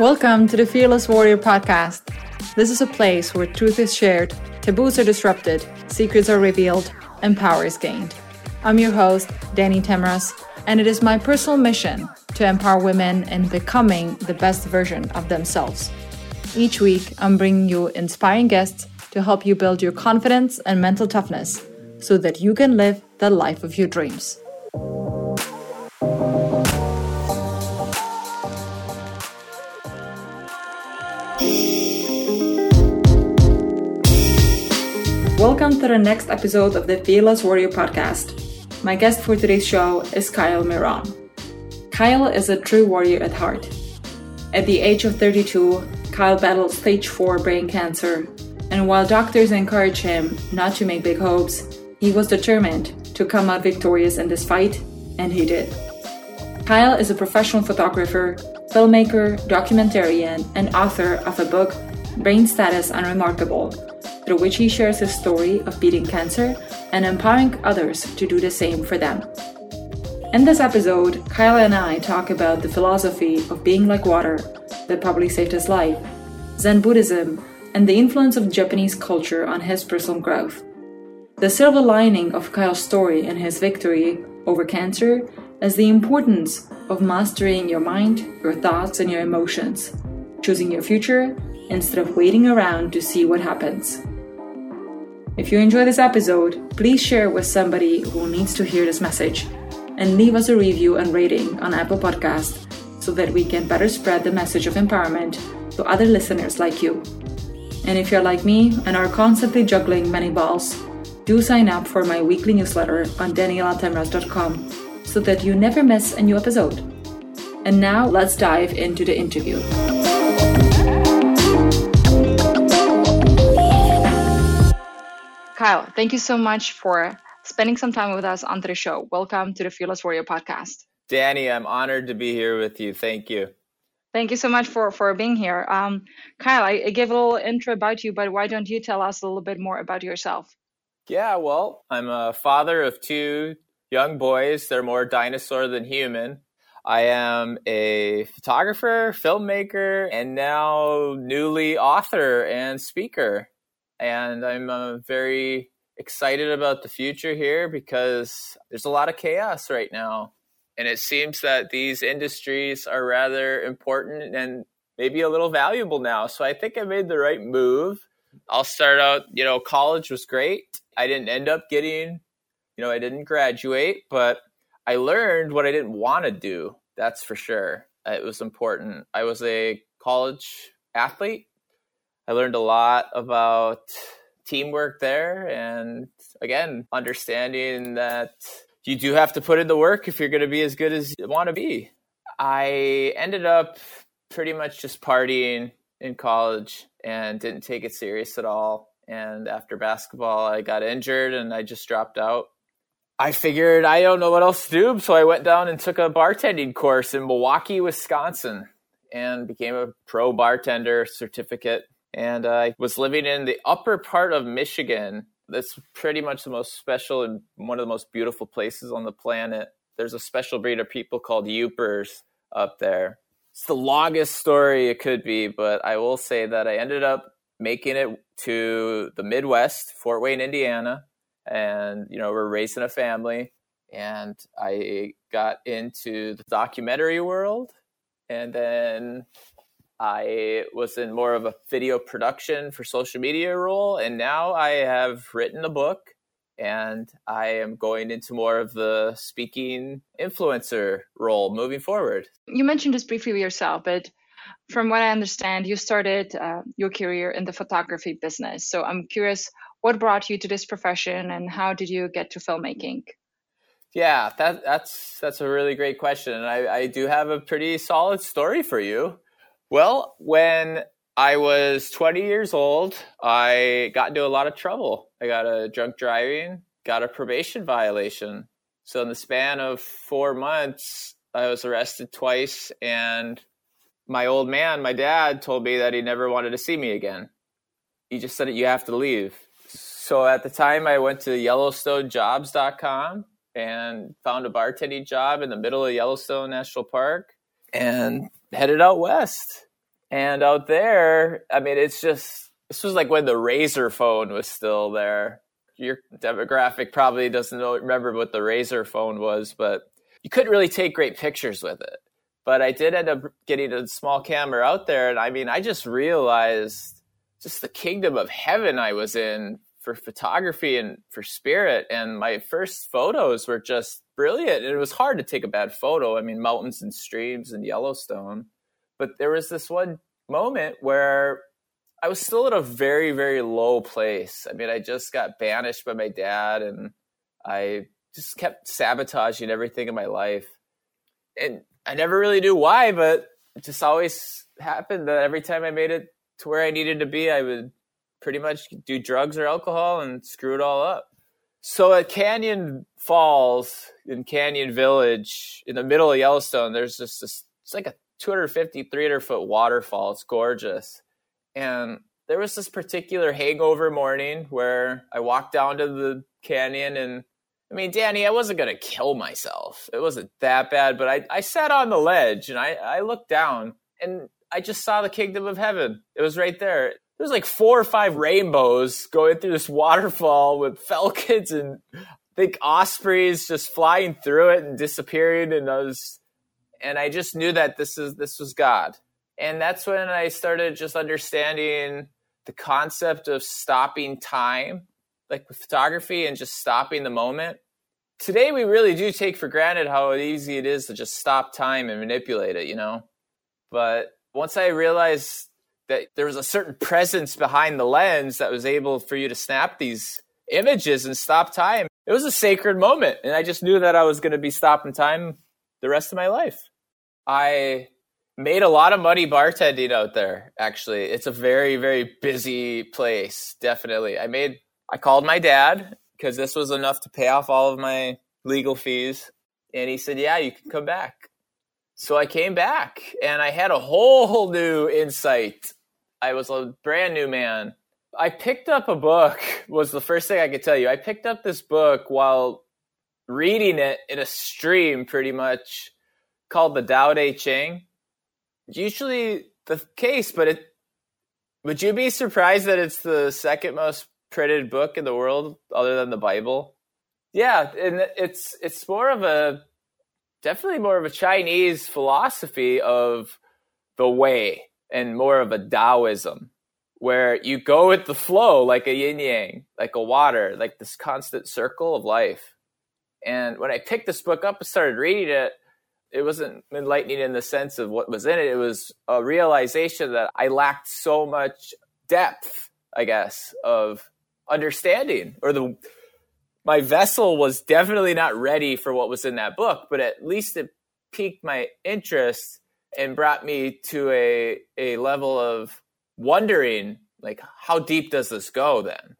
Welcome to the Fearless Warrior podcast. This is a place where truth is shared, taboos are disrupted, secrets are revealed, and power is gained. I'm your host, Danny Temras, and it is my personal mission to empower women in becoming the best version of themselves. Each week, I'm bringing you inspiring guests to help you build your confidence and mental toughness so that you can live the life of your dreams. Welcome to the next episode of the Fearless Warrior podcast. My guest for today's show is Kyle Miron. Kyle is a true warrior at heart. At the age of 32, Kyle battled stage 4 brain cancer, and while doctors encouraged him not to make big hopes, he was determined to come out victorious in this fight, and he did. Kyle is a professional photographer, filmmaker, documentarian, and author of a book, Brain Status Unremarkable through which he shares his story of beating cancer and empowering others to do the same for them. In this episode, Kyle and I talk about the philosophy of being like water that probably saved his life, Zen Buddhism, and the influence of Japanese culture on his personal growth. The silver lining of Kyle's story and his victory over cancer is the importance of mastering your mind, your thoughts, and your emotions, choosing your future instead of waiting around to see what happens. If you enjoy this episode, please share with somebody who needs to hear this message and leave us a review and rating on Apple Podcast so that we can better spread the message of empowerment to other listeners like you. And if you're like me and are constantly juggling many balls, do sign up for my weekly newsletter on danielatemras.com so that you never miss a new episode. And now let's dive into the interview. Kyle, thank you so much for spending some time with us on the show. Welcome to the Fearless Warrior podcast. Danny, I'm honored to be here with you. Thank you. Thank you so much for, for being here. Um, Kyle, I, I gave a little intro about you, but why don't you tell us a little bit more about yourself? Yeah, well, I'm a father of two young boys. They're more dinosaur than human. I am a photographer, filmmaker, and now newly author and speaker and I'm uh, very excited about the future here because there's a lot of chaos right now. And it seems that these industries are rather important and maybe a little valuable now. So I think I made the right move. I'll start out, you know, college was great. I didn't end up getting, you know, I didn't graduate, but I learned what I didn't want to do. That's for sure. It was important. I was a college athlete I learned a lot about teamwork there and again understanding that you do have to put in the work if you're going to be as good as you want to be. I ended up pretty much just partying in college and didn't take it serious at all. And after basketball i got injured and i just dropped out. I figured i don't know what else to do so i went down and took a bartending course in milwaukee wisconsin and became a pro bartender certificate and uh, I was living in the upper part of Michigan. That's pretty much the most special and one of the most beautiful places on the planet. There's a special breed of people called Yoopers up there. It's the longest story it could be, but I will say that I ended up making it to the Midwest, Fort Wayne, Indiana, and you know we're raising a family, and I got into the documentary world, and then I was in more of a video production for social media role, and now I have written a book and I am going into more of the speaking influencer role moving forward. You mentioned this briefly yourself, but from what I understand, you started uh, your career in the photography business. So I'm curious, what brought you to this profession, and how did you get to filmmaking? Yeah, that, that's that's a really great question, and I, I do have a pretty solid story for you. Well, when I was 20 years old, I got into a lot of trouble. I got a drunk driving, got a probation violation. So, in the span of four months, I was arrested twice, and my old man, my dad, told me that he never wanted to see me again. He just said, You have to leave. So, at the time, I went to YellowstoneJobs.com and found a bartending job in the middle of Yellowstone National Park and headed out west. And out there, I mean, it's just, this was like when the Razr phone was still there. Your demographic probably doesn't know, remember what the Razr phone was, but you couldn't really take great pictures with it. But I did end up getting a small camera out there. And I mean, I just realized just the kingdom of heaven I was in for photography and for spirit. And my first photos were just brilliant. And it was hard to take a bad photo. I mean, mountains and streams and Yellowstone. But there was this one moment where I was still at a very, very low place. I mean, I just got banished by my dad and I just kept sabotaging everything in my life. And I never really knew why, but it just always happened that every time I made it to where I needed to be, I would pretty much do drugs or alcohol and screw it all up. So at Canyon Falls in Canyon Village in the middle of Yellowstone, there's just this, it's like a 250, 300 foot waterfall. It's gorgeous. And there was this particular hangover morning where I walked down to the canyon and I mean, Danny, I wasn't going to kill myself. It wasn't that bad, but I, I sat on the ledge and I, I looked down and I just saw the kingdom of heaven. It was right there. There's like four or five rainbows going through this waterfall with falcons and I think ospreys just flying through it and disappearing. And I was, and I just knew that this is this was God. And that's when I started just understanding the concept of stopping time like with photography and just stopping the moment. Today, we really do take for granted how easy it is to just stop time and manipulate it, you know? But once I realized that there was a certain presence behind the lens that was able for you to snap these images and stop time, it was a sacred moment. And I just knew that I was going to be stopping time the rest of my life. I made a lot of money bartending out there, actually. It's a very, very busy place, definitely. I made I called my dad because this was enough to pay off all of my legal fees. And he said, Yeah, you can come back. So I came back and I had a whole new insight. I was a brand new man. I picked up a book, was the first thing I could tell you. I picked up this book while reading it in a stream, pretty much, called the Tao Te Ching. Usually the case, but it would you be surprised that it's the second most printed book in the world other than the Bible. Yeah, and it's it's more of a definitely more of a Chinese philosophy of the way and more of a Taoism where you go with the flow like a yin yang, like a water, like this constant circle of life. And when I picked this book up and started reading it, it wasn't enlightening in the sense of what was in it. It was a realization that I lacked so much depth, I guess, of understanding or the my vessel was definitely not ready for what was in that book, but at least it piqued my interest and brought me to a a level of wondering like how deep does this go then?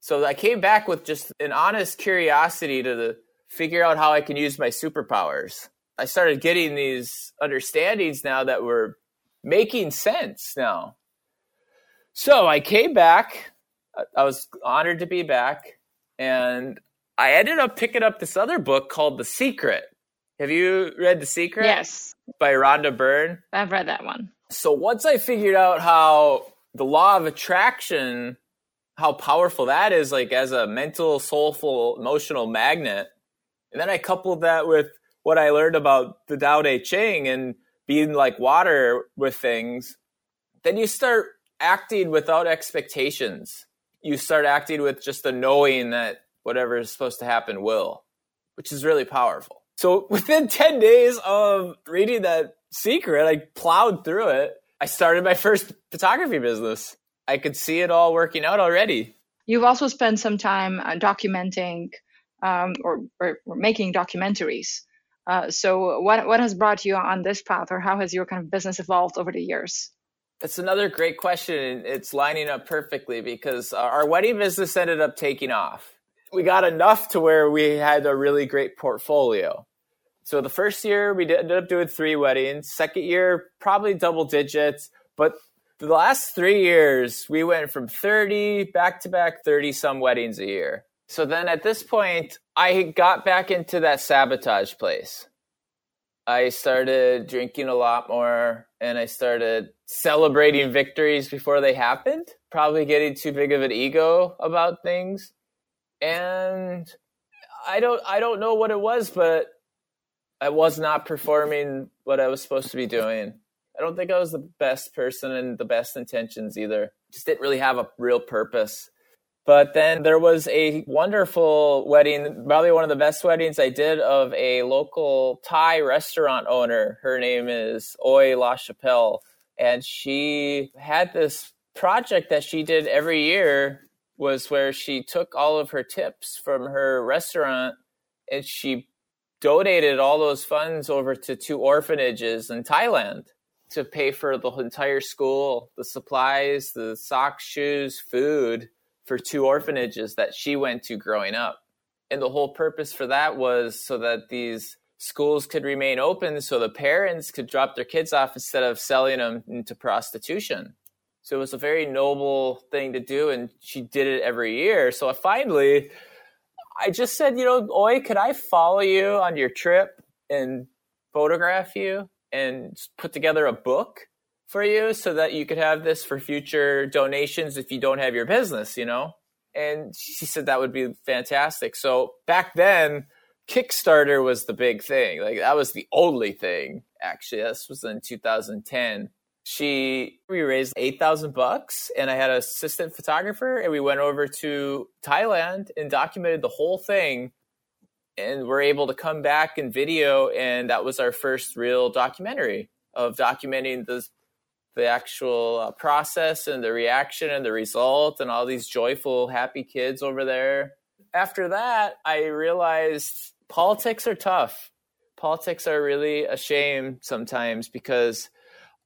So I came back with just an honest curiosity to the, figure out how I can use my superpowers. I started getting these understandings now that were making sense now. So I came back I was honored to be back, and I ended up picking up this other book called The Secret. Have you read The Secret? Yes. By Rhonda Byrne. I've read that one. So once I figured out how the law of attraction, how powerful that is, like as a mental, soulful, emotional magnet, and then I coupled that with what I learned about the Tao Te Ching and being like water with things, then you start acting without expectations you start acting with just the knowing that whatever is supposed to happen will, which is really powerful. So within 10 days of reading that secret, I plowed through it. I started my first photography business. I could see it all working out already. You've also spent some time uh, documenting um, or, or, or, making documentaries. Uh, so, what what has brought you on this path, or how has your kind of business evolved over the years? That's another great question. It's lining up perfectly because our wedding business ended up taking off. We got enough to where we had a really great portfolio. So the first year we ended up doing three weddings. Second year, probably double digits. But the last three years, we went from 30 back to back 30 some weddings a year. So then at this point, I got back into that sabotage place. I started drinking a lot more and I started celebrating victories before they happened, probably getting too big of an ego about things. And I don't I don't know what it was, but I was not performing what I was supposed to be doing. I don't think I was the best person and the best intentions either. Just didn't really have a real purpose. But then there was a wonderful wedding, probably one of the best weddings I did of a local Thai restaurant owner. Her name is Oi La Chapelle. And she had this project that she did every year was where she took all of her tips from her restaurant and she donated all those funds over to two orphanages in Thailand to pay for the entire school, the supplies, the socks, shoes, food for two orphanages that she went to growing up. And the whole purpose for that was so that these schools could remain open so the parents could drop their kids off instead of selling them into prostitution. So it was a very noble thing to do, and she did it every year. So I finally, I just said, you know, Oi, could I follow you on your trip and photograph you and put together a book? for you so that you could have this for future donations if you don't have your business, you know? And she said that would be fantastic. So back then, Kickstarter was the big thing. Like that was the only thing, actually. This was in 2010. She we raised 8,000 bucks and I had an assistant photographer and we went over to Thailand and documented the whole thing and we're able to come back in video and that was our first real documentary of documenting the the actual uh, process and the reaction and the result and all these joyful happy kids over there. After that i realized politics are tough. Politics are really a shame sometimes because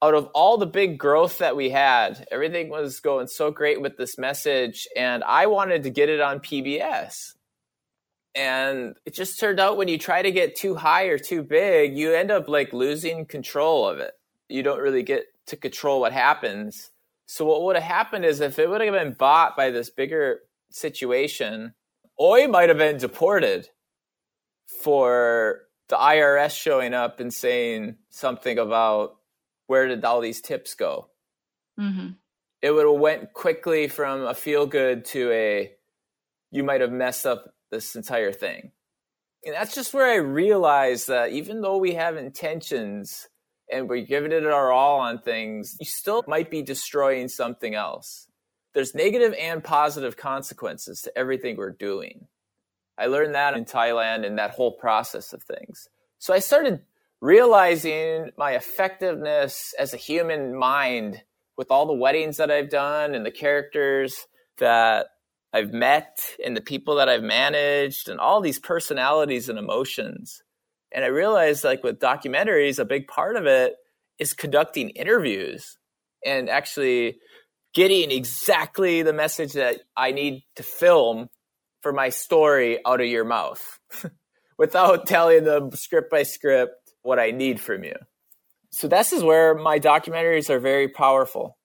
out of all the big growth that we had everything was going so great with this message and i wanted to get it on pbs and it just turned out when you try to get too high or too big you end up like losing control of it you don't really get to control what happens. So what would have happened is if it would have been bought by this bigger situation, Oi might have been deported for the IRS showing up and saying something about where did all these tips go. Mm-hmm. It would have went quickly from a feel good to a you might have messed up this entire thing. And that's just where I realized that even though we have intentions and we're giving it our all on things, you still might be destroying something else. There's negative and positive consequences to everything we're doing. I learned that in Thailand and that whole process of things. So I started realizing my effectiveness as a human mind with all the weddings that I've done and the characters that I've met and the people that I've managed and all these personalities and emotions. And I realized like with documentaries, a big part of it is conducting interviews and actually getting exactly the message that I need to film for my story out of your mouth without telling them script by script what I need from you. So this is where my documentaries are very powerful.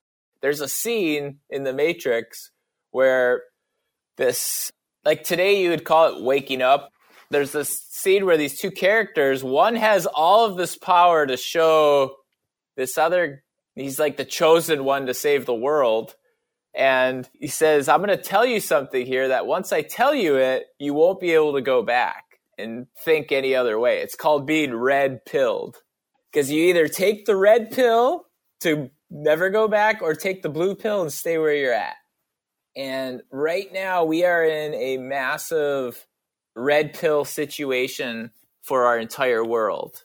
There's a scene in The Matrix where this, like today you would call it waking up, there's this scene where these two characters, one has all of this power to show this other, he's like the chosen one to save the world. And he says, I'm going to tell you something here that once I tell you it, you won't be able to go back and think any other way. It's called being red pilled. Because you either take the red pill to never go back or take the blue pill and stay where you're at. And right now we are in a massive red pill situation for our entire world.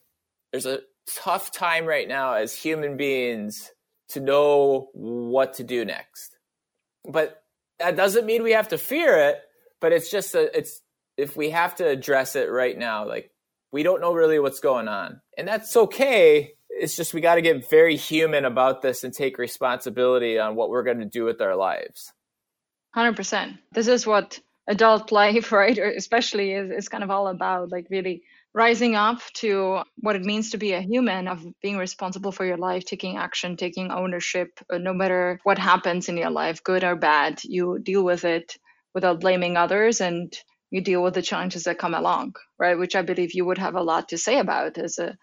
There's a tough time right now as human beings to know what to do next. But that doesn't mean we have to fear it, but it's just a, it's if we have to address it right now like we don't know really what's going on. And that's okay. It's just we got to get very human about this and take responsibility on what we're going to do with our lives. 100%. This is what adult life, right? Or especially is, is kind of all about like really rising up to what it means to be a human of being responsible for your life taking action taking ownership uh, no matter what happens in your life good or bad you deal with it without blaming others and you deal with the challenges that come along right which i believe you would have a lot to say about as a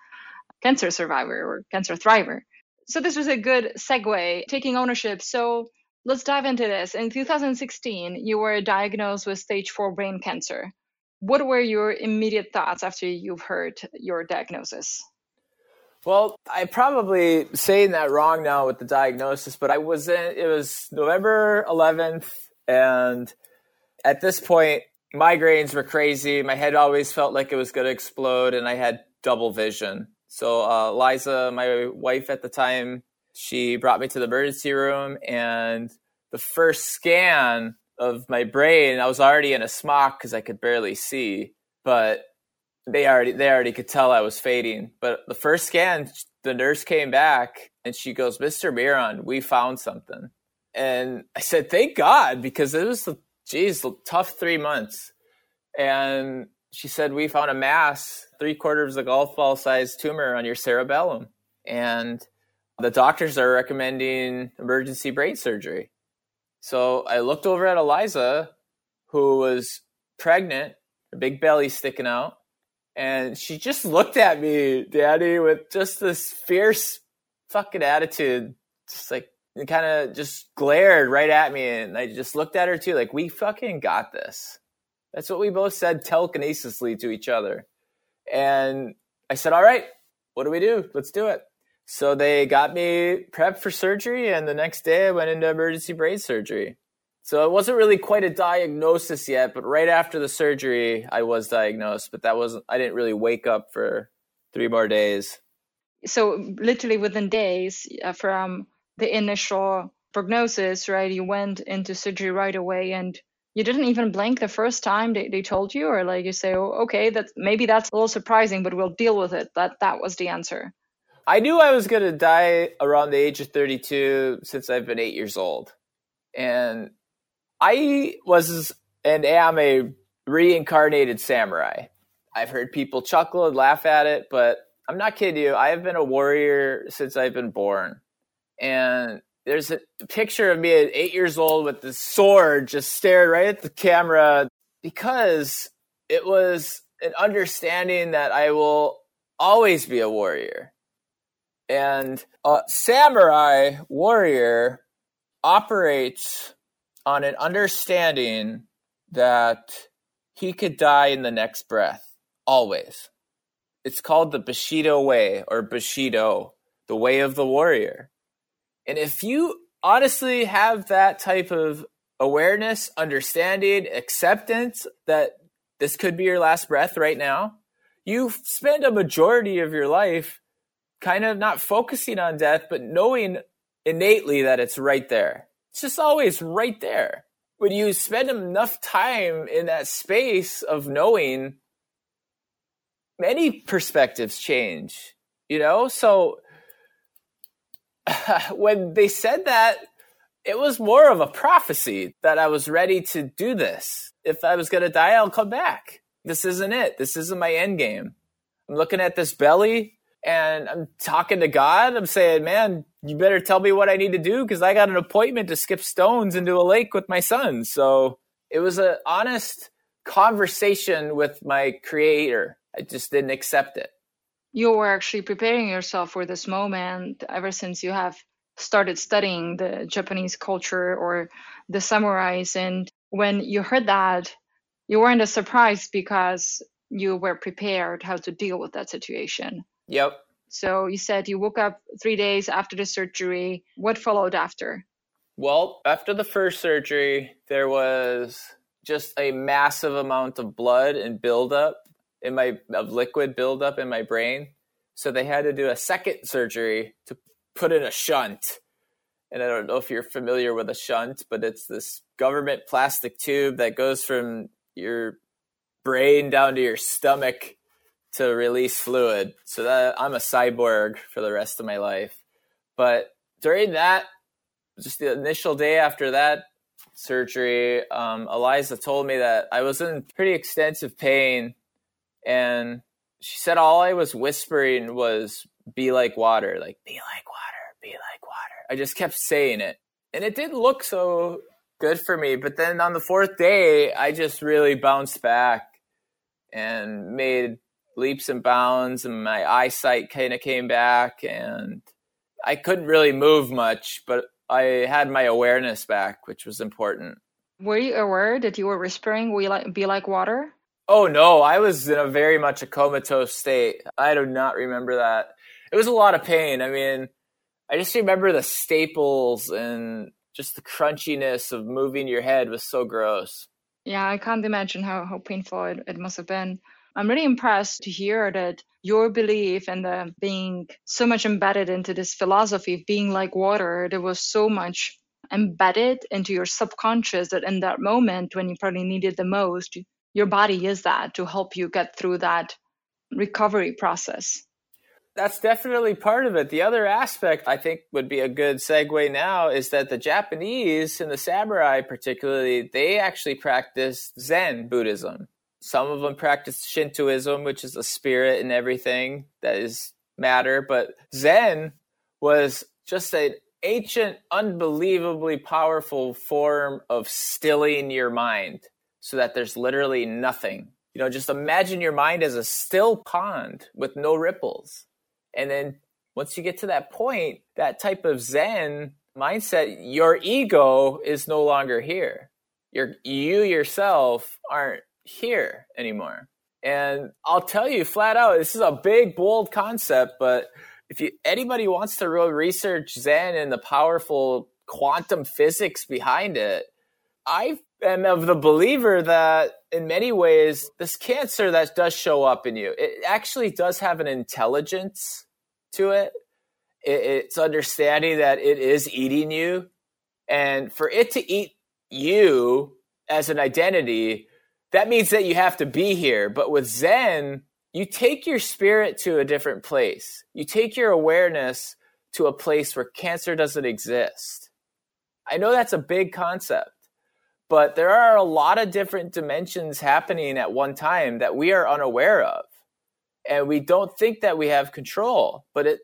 cancer survivor or cancer thriver. So this was a good segue, taking ownership. So let's dive into this. In 2016, you were diagnosed with stage four brain cancer. What were your immediate thoughts after you've heard your diagnosis? Well, I probably saying that wrong now with the diagnosis, but I was in, it was November 11th, and at this point, migraines were crazy. My head always felt like it was going to explode, and I had double vision. So, uh, Liza, my wife at the time, she brought me to the emergency room, and the first scan of my brain, I was already in a smock because I could barely see, but they already they already could tell I was fading. But the first scan, the nurse came back and she goes, "Mr. Miron, we found something." And I said, "Thank God," because it was, geez, tough three months. And she said, "We found a mass, three quarters of a golf ball sized tumor on your cerebellum, and the doctors are recommending emergency brain surgery." So I looked over at Eliza, who was pregnant, her big belly sticking out, and she just looked at me, Danny, with just this fierce fucking attitude, just like kind of just glared right at me, and I just looked at her too, like we fucking got this. That's what we both said telekinesisly to each other, and I said, "All right, what do we do? Let's do it." So they got me prepped for surgery, and the next day I went into emergency brain surgery. So it wasn't really quite a diagnosis yet, but right after the surgery, I was diagnosed. But that wasn't, I didn't really wake up for three more days. So, literally within days uh, from the initial prognosis, right, you went into surgery right away and you didn't even blink the first time they, they told you, or like you say, oh, okay, that maybe that's a little surprising, but we'll deal with it. That that was the answer. I knew I was going to die around the age of 32 since I've been eight years old. And I was and am a reincarnated samurai. I've heard people chuckle and laugh at it, but I'm not kidding you. I have been a warrior since I've been born. And there's a picture of me at eight years old with the sword just staring right at the camera because it was an understanding that I will always be a warrior. And a samurai warrior operates on an understanding that he could die in the next breath, always. It's called the Bushido Way or Bushido, the way of the warrior. And if you honestly have that type of awareness, understanding, acceptance that this could be your last breath right now, you spend a majority of your life kind of not focusing on death, but knowing innately that it's right there. It's just always right there. When you spend enough time in that space of knowing, many perspectives change, you know? So when they said that, it was more of a prophecy that I was ready to do this. If I was going to die, I'll come back. This isn't it. This isn't my end game. I'm looking at this belly and I'm talking to God. I'm saying, man, you better tell me what I need to do because I got an appointment to skip stones into a lake with my son. So it was an honest conversation with my creator. I just didn't accept it. You were actually preparing yourself for this moment ever since you have started studying the Japanese culture or the samurais. And when you heard that, you weren't as surprised because you were prepared how to deal with that situation. Yep. So you said you woke up three days after the surgery. What followed after? Well, after the first surgery, there was just a massive amount of blood and buildup in my of liquid buildup in my brain. So they had to do a second surgery to put in a shunt. And I don't know if you're familiar with a shunt, but it's this government plastic tube that goes from your brain down to your stomach to release fluid. So that I'm a cyborg for the rest of my life. But during that, just the initial day after that surgery, um, Eliza told me that I was in pretty extensive pain, and she said all I was whispering was "be like water," like "be like water, be like water." I just kept saying it, and it didn't look so good for me. But then on the fourth day, I just really bounced back and made leaps and bounds, and my eyesight kind of came back, and I couldn't really move much, but I had my awareness back, which was important. Were you aware that you were whispering, "We like be like water"? Oh no, I was in a very much a comatose state. I do not remember that. It was a lot of pain. I mean, I just remember the staples and just the crunchiness of moving your head was so gross. Yeah, I can't imagine how, how painful it, it must have been. I'm really impressed to hear that your belief and the being so much embedded into this philosophy of being like water, there was so much embedded into your subconscious that in that moment when you probably needed the most, your body is that to help you get through that recovery process. That's definitely part of it. The other aspect I think would be a good segue now is that the Japanese and the samurai, particularly, they actually practice Zen Buddhism. Some of them practice Shintoism, which is a spirit and everything that is matter. But Zen was just an ancient, unbelievably powerful form of stilling your mind so that there's literally nothing. You know, just imagine your mind as a still pond with no ripples. And then once you get to that point, that type of Zen mindset, your ego is no longer here. Your, you yourself aren't here anymore. And I'll tell you flat out, this is a big, bold concept, but if you, anybody wants to really research Zen and the powerful quantum physics behind it, I am of the believer that in many ways, this cancer that does show up in you, it actually does have an intelligence to it. It's understanding that it is eating you. And for it to eat you as an identity, that means that you have to be here. But with Zen, you take your spirit to a different place. You take your awareness to a place where cancer doesn't exist. I know that's a big concept but there are a lot of different dimensions happening at one time that we are unaware of. And we don't think that we have control but it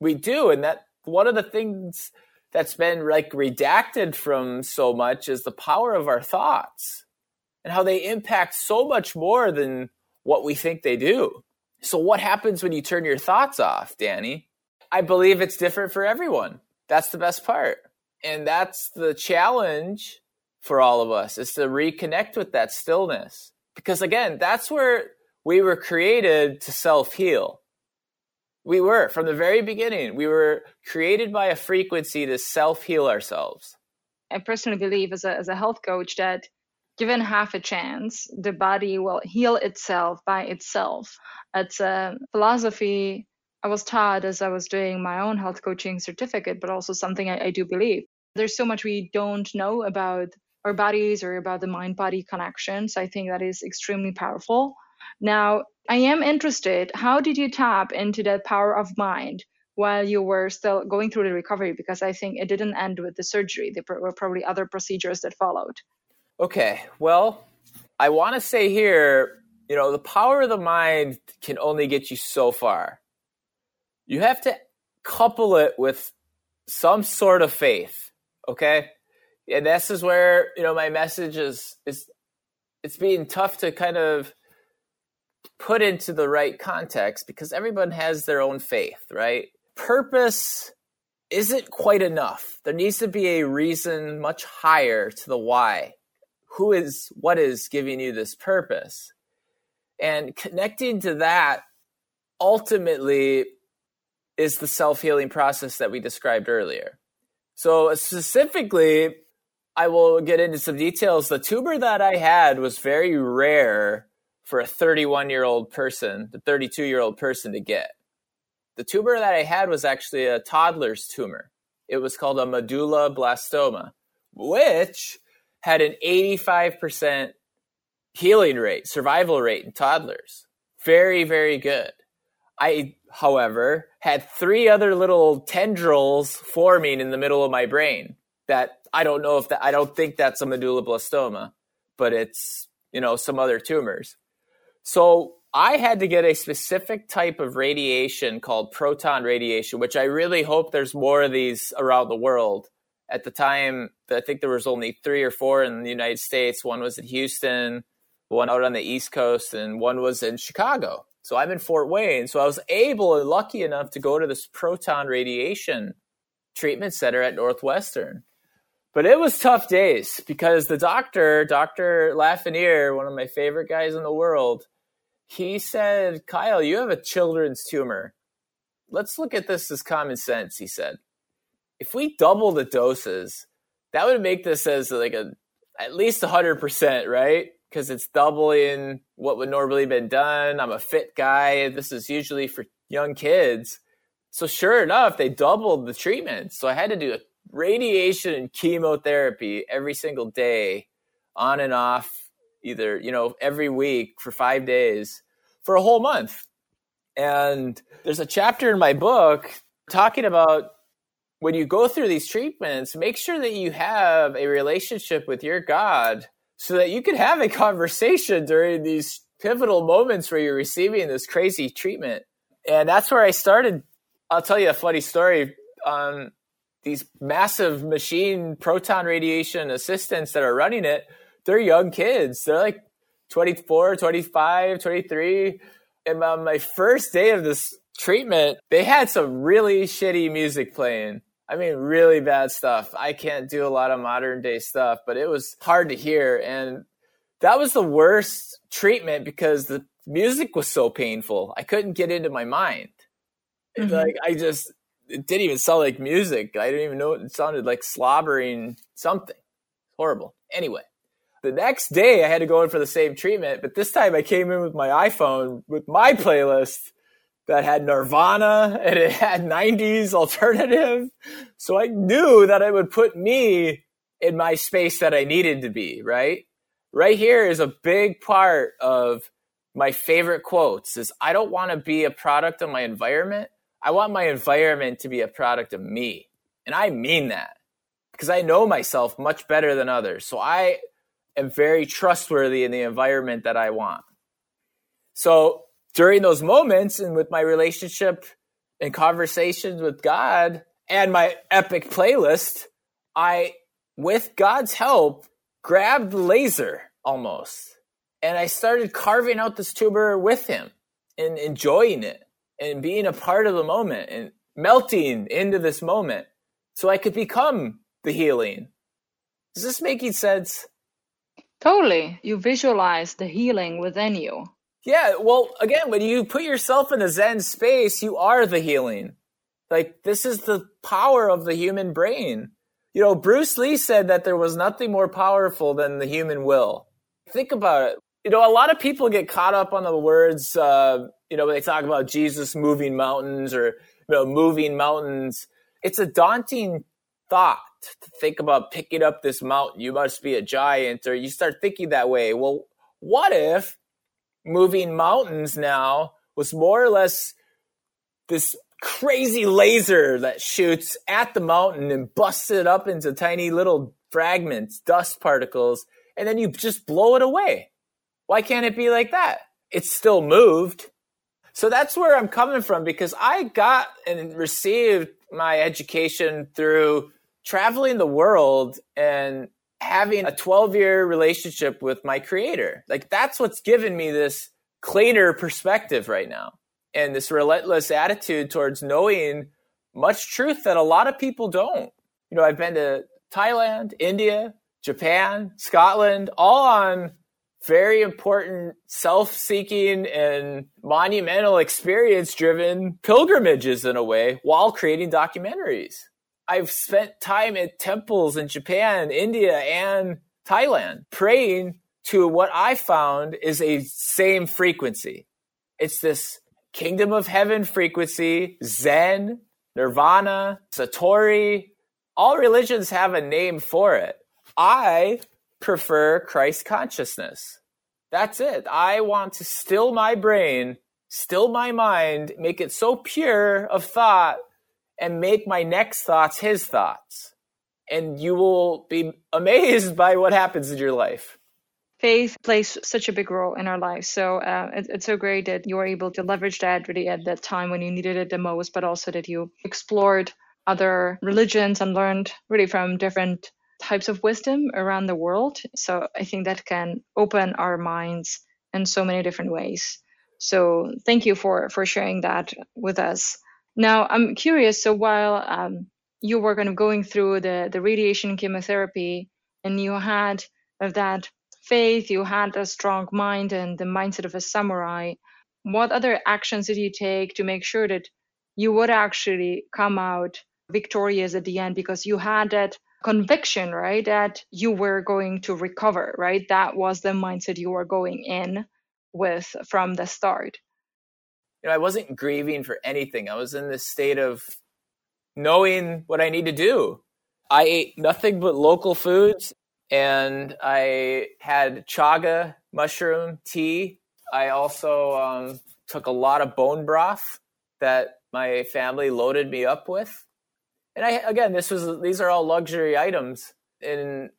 we do. And that one of the things that's been like redacted from so much is the power of our thoughts and how they impact so much more than what we think they do. So what happens when you turn your thoughts off danny? I believe it's different for everyone. That's the best part. And that's the challenge for all of us is to reconnect with that stillness. Because again, that's where we were created to self heal. We were from the very beginning. We were created by a frequency to self heal ourselves. I personally believe, as a, as a health coach, that given half a chance, the body will heal itself by itself. It's a philosophy I was taught as I was doing my own health coaching certificate, but also something I, I do believe. There's so much we don't know about our bodies or about the mind body connection. So I think that is extremely powerful. Now, I am interested how did you tap into that power of mind while you were still going through the recovery? Because I think it didn't end with the surgery, there were probably other procedures that followed. Okay, well, I want to say here, you know, the power of the mind can only get you so far. You have to couple it with some sort of faith, okay? And this is where you know my message is is it's being tough to kind of put into the right context because everyone has their own faith, right? Purpose isn't quite enough. There needs to be a reason much higher to the why. Who is what is giving you this purpose? And connecting to that ultimately is the self healing process that we described earlier. So, specifically, I will get into some details. The tumor that I had was very rare for a 31 year old person, the 32 year old person to get. The tumor that I had was actually a toddler's tumor. It was called a medulloblastoma, which had an 85% healing rate, survival rate in toddlers. Very, very good. I, however, had three other little tendrils forming in the middle of my brain that I don't know if that I don't think that's a medulloblastoma, but it's you know some other tumors. So I had to get a specific type of radiation called proton radiation, which I really hope there's more of these around the world. At the time, I think there was only three or four in the United States. One was in Houston, one out on the East Coast, and one was in Chicago. So I'm in Fort Wayne. So I was able and lucky enough to go to this proton radiation treatment center at Northwestern. But it was tough days because the doctor, Dr. Lafreniere, one of my favorite guys in the world, he said, Kyle, you have a children's tumor. Let's look at this as common sense, he said. If we double the doses, that would make this as like a at least 100%, right? Because it's doubling what would normally been done. I'm a fit guy. This is usually for young kids. So sure enough, they doubled the treatment. So I had to do radiation and chemotherapy every single day, on and off, either, you know, every week for five days for a whole month. And there's a chapter in my book talking about when you go through these treatments, make sure that you have a relationship with your God so that you can have a conversation during these pivotal moments where you're receiving this crazy treatment. And that's where I started. I'll tell you a funny story on these massive machine proton radiation assistants that are running it. They're young kids. They're like 24, 25, 23. And on my first day of this treatment, they had some really shitty music playing. I mean, really bad stuff. I can't do a lot of modern day stuff, but it was hard to hear. And that was the worst treatment because the music was so painful. I couldn't get into my mind. Mm-hmm. Like, I just, it didn't even sound like music. I didn't even know it sounded like slobbering something. Horrible. Anyway, the next day I had to go in for the same treatment, but this time I came in with my iPhone with my playlist that had Nirvana and it had 90s alternative. So I knew that it would put me in my space that I needed to be, right? Right here is a big part of my favorite quotes is I don't want to be a product of my environment. I want my environment to be a product of me. And I mean that because I know myself much better than others. So I am very trustworthy in the environment that I want. So during those moments and with my relationship and conversations with God and my epic playlist, I, with God's help, grabbed laser almost. And I started carving out this tumor with him and enjoying it and being a part of the moment and melting into this moment so I could become the healing. Is this making sense? Totally. You visualize the healing within you. Yeah, well, again, when you put yourself in a Zen space, you are the healing. Like, this is the power of the human brain. You know, Bruce Lee said that there was nothing more powerful than the human will. Think about it. You know, a lot of people get caught up on the words, uh, you know, when they talk about Jesus moving mountains or, you know, moving mountains. It's a daunting thought to think about picking up this mountain. You must be a giant, or you start thinking that way. Well, what if moving mountains now was more or less this crazy laser that shoots at the mountain and busts it up into tiny little fragments, dust particles, and then you just blow it away. Why can't it be like that? It's still moved. So that's where I'm coming from because I got and received my education through traveling the world and having a 12 year relationship with my creator. Like that's what's given me this cleaner perspective right now and this relentless attitude towards knowing much truth that a lot of people don't. You know, I've been to Thailand, India, Japan, Scotland, all on very important self seeking and monumental experience driven pilgrimages in a way while creating documentaries. I've spent time at temples in Japan, India, and Thailand praying to what I found is a same frequency. It's this kingdom of heaven frequency, Zen, Nirvana, Satori. All religions have a name for it. I prefer Christ consciousness. That's it. I want to still my brain, still my mind, make it so pure of thought and make my next thoughts his thoughts. And you will be amazed by what happens in your life. Faith plays such a big role in our lives. So uh, it, it's so great that you were able to leverage that really at that time when you needed it the most, but also that you explored other religions and learned really from different types of wisdom around the world. So I think that can open our minds in so many different ways. So thank you for for sharing that with us. Now I'm curious. So while um, you were kind of going through the the radiation chemotherapy, and you had that faith, you had a strong mind and the mindset of a samurai. What other actions did you take to make sure that you would actually come out victorious at the end because you had that conviction, right? That you were going to recover, right? That was the mindset you were going in with from the start. You know, I wasn't grieving for anything. I was in this state of knowing what I need to do. I ate nothing but local foods and I had chaga mushroom tea. I also um, took a lot of bone broth that my family loaded me up with. And I again, this was these are all luxury items, and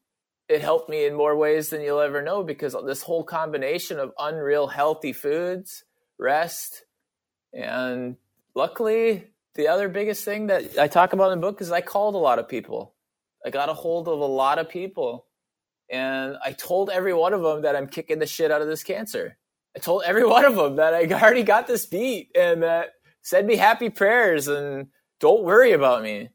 it helped me in more ways than you'll ever know because this whole combination of unreal healthy foods, rest, and luckily the other biggest thing that I talk about in the book is I called a lot of people. I got a hold of a lot of people and I told every one of them that I'm kicking the shit out of this cancer. I told every one of them that I already got this beat and that send me happy prayers and don't worry about me.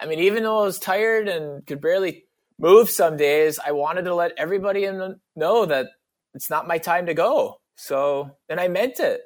I mean, even though I was tired and could barely move some days, I wanted to let everybody know that it's not my time to go. So, and I meant it.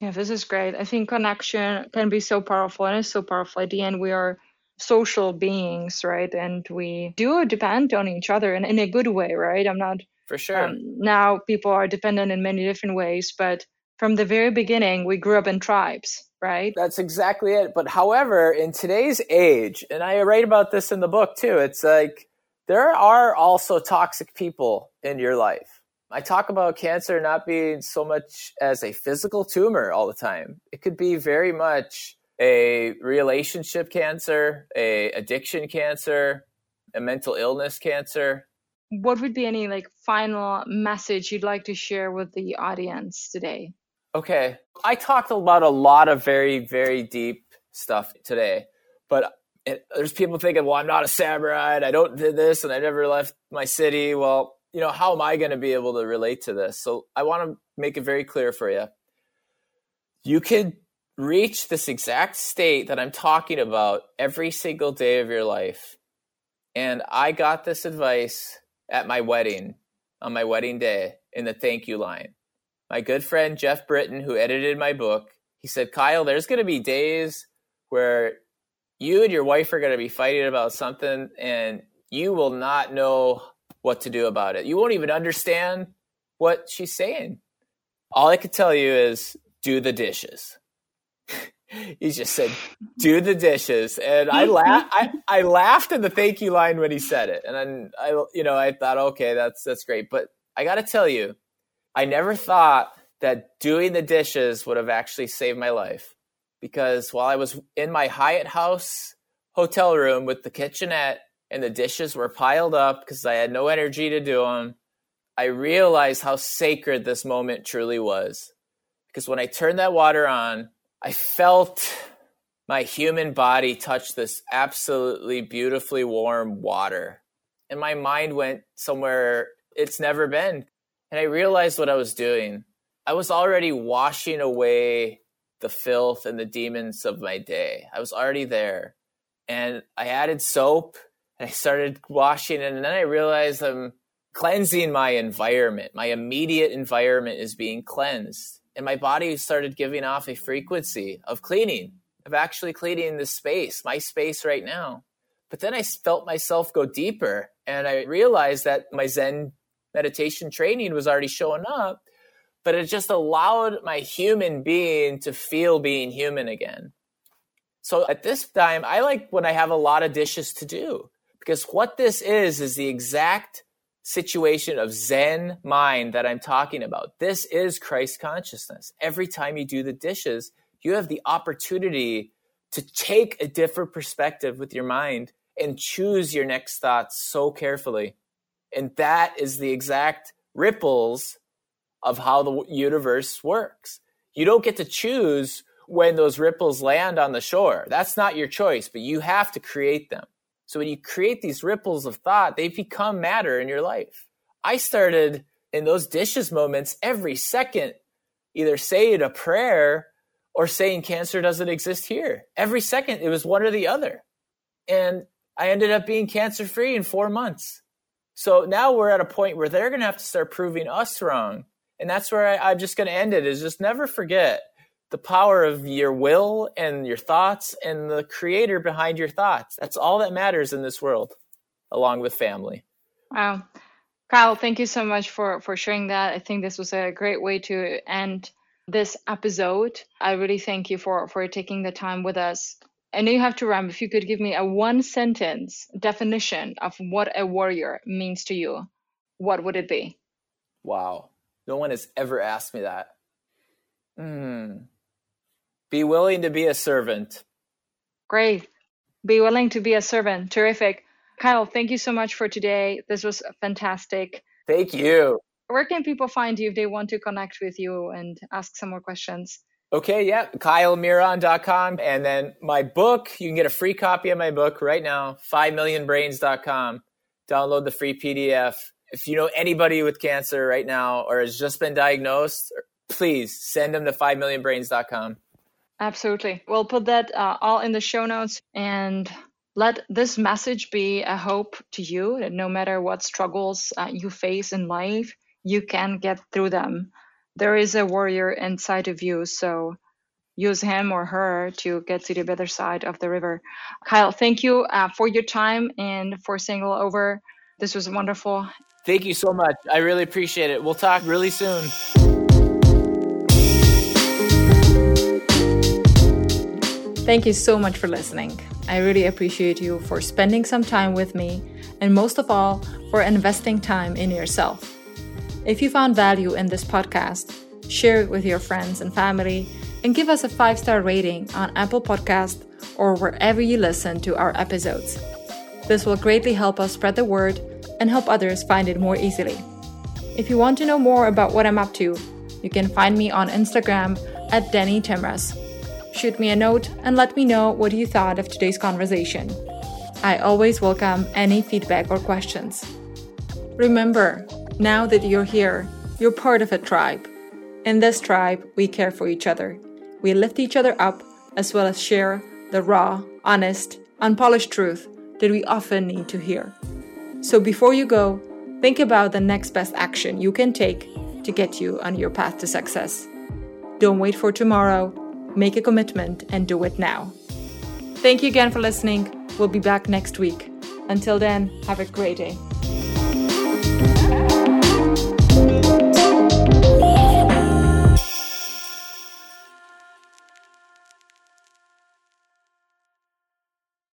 Yeah, this is great. I think connection can be so powerful and it's so powerful. At the end, we are social beings, right? And we do depend on each other and in a good way, right? I'm not for sure. Um, now people are dependent in many different ways, but from the very beginning, we grew up in tribes, right? That's exactly it. But however, in today's age, and I write about this in the book too, it's like there are also toxic people in your life. I talk about cancer not being so much as a physical tumor all the time. It could be very much a relationship cancer, a addiction cancer, a mental illness cancer. What would be any like final message you'd like to share with the audience today? Okay. I talked about a lot of very, very deep stuff today, but it, there's people thinking, well, I'm not a samurai. I don't do this and I never left my city. Well, you know, how am I going to be able to relate to this? So I want to make it very clear for you. You could reach this exact state that I'm talking about every single day of your life. And I got this advice at my wedding, on my wedding day, in the thank you line. My good friend Jeff Britton, who edited my book, he said, Kyle, there's going to be days where you and your wife are going to be fighting about something and you will not know what to do about it. You won't even understand what she's saying. All I could tell you is do the dishes he just said, "Do the dishes," and I laughed. I, I laughed at the thank you line when he said it, and then I, you know, I thought, okay, that's that's great. But I got to tell you, I never thought that doing the dishes would have actually saved my life, because while I was in my Hyatt House hotel room with the kitchenette and the dishes were piled up because I had no energy to do them, I realized how sacred this moment truly was. Because when I turned that water on I felt my human body touch this absolutely beautifully warm water. And my mind went somewhere it's never been. And I realized what I was doing. I was already washing away the filth and the demons of my day. I was already there. And I added soap and I started washing. And then I realized I'm cleansing my environment. My immediate environment is being cleansed and my body started giving off a frequency of cleaning, of actually cleaning the space, my space right now. But then I felt myself go deeper and I realized that my Zen meditation training was already showing up, but it just allowed my human being to feel being human again. So at this time, I like when I have a lot of dishes to do because what this is is the exact situation of Zen mind that I'm talking about. This is Christ consciousness. Every time you do the dishes, you have the opportunity to take a different perspective with your mind and choose your next thoughts so carefully. And that is the exact ripples of how the universe works. You don't get to choose when those ripples land on the shore. That's not your choice, but you have to create them. So when you create these ripples of thought, they become matter in your life. I started in those dishes moments every second either saying a prayer or saying cancer doesn't exist here. Every second, it was one or the other. And I ended up being cancer free in four months. So now we're at a point where they're going to have to start proving us wrong. And that's where I, I'm just going to end it is just never forget the power of your will and your thoughts and the creator behind your thoughts. That's all that matters in this world, along with family. Wow. Kyle, thank you so much for, for sharing that. I think this was a great way to end this episode. I really thank you for, for taking the time with us. I know you have to run. If you could give me a one sentence definition of what a warrior means to you, what would it be? Wow. No one has ever asked me that. Hmm. Be willing to be a servant. Great. Be willing to be a servant. Terrific. Kyle, thank you so much for today. This was fantastic. Thank you. Where can people find you if they want to connect with you and ask some more questions? Okay, yeah, kylemiron.com. And then my book, you can get a free copy of my book right now, 5millionbrains.com. Download the free PDF. If you know anybody with cancer right now or has just been diagnosed, please send them to 5millionbrains.com. Absolutely. We'll put that uh, all in the show notes and let this message be a hope to you that no matter what struggles uh, you face in life, you can get through them there is a warrior inside of you. So use him or her to get to the better side of the river. Kyle, thank you uh, for your time and for saying all over. This was wonderful. Thank you so much. I really appreciate it. We'll talk really soon. Thank you so much for listening. I really appreciate you for spending some time with me and most of all, for investing time in yourself. If you found value in this podcast, share it with your friends and family and give us a five star rating on Apple Podcast or wherever you listen to our episodes. This will greatly help us spread the word and help others find it more easily. If you want to know more about what I'm up to, you can find me on Instagram at Denny Timras. Shoot me a note and let me know what you thought of today's conversation. I always welcome any feedback or questions. Remember, now that you're here, you're part of a tribe. In this tribe, we care for each other. We lift each other up as well as share the raw, honest, unpolished truth that we often need to hear. So before you go, think about the next best action you can take to get you on your path to success. Don't wait for tomorrow, make a commitment and do it now. Thank you again for listening. We'll be back next week. Until then, have a great day.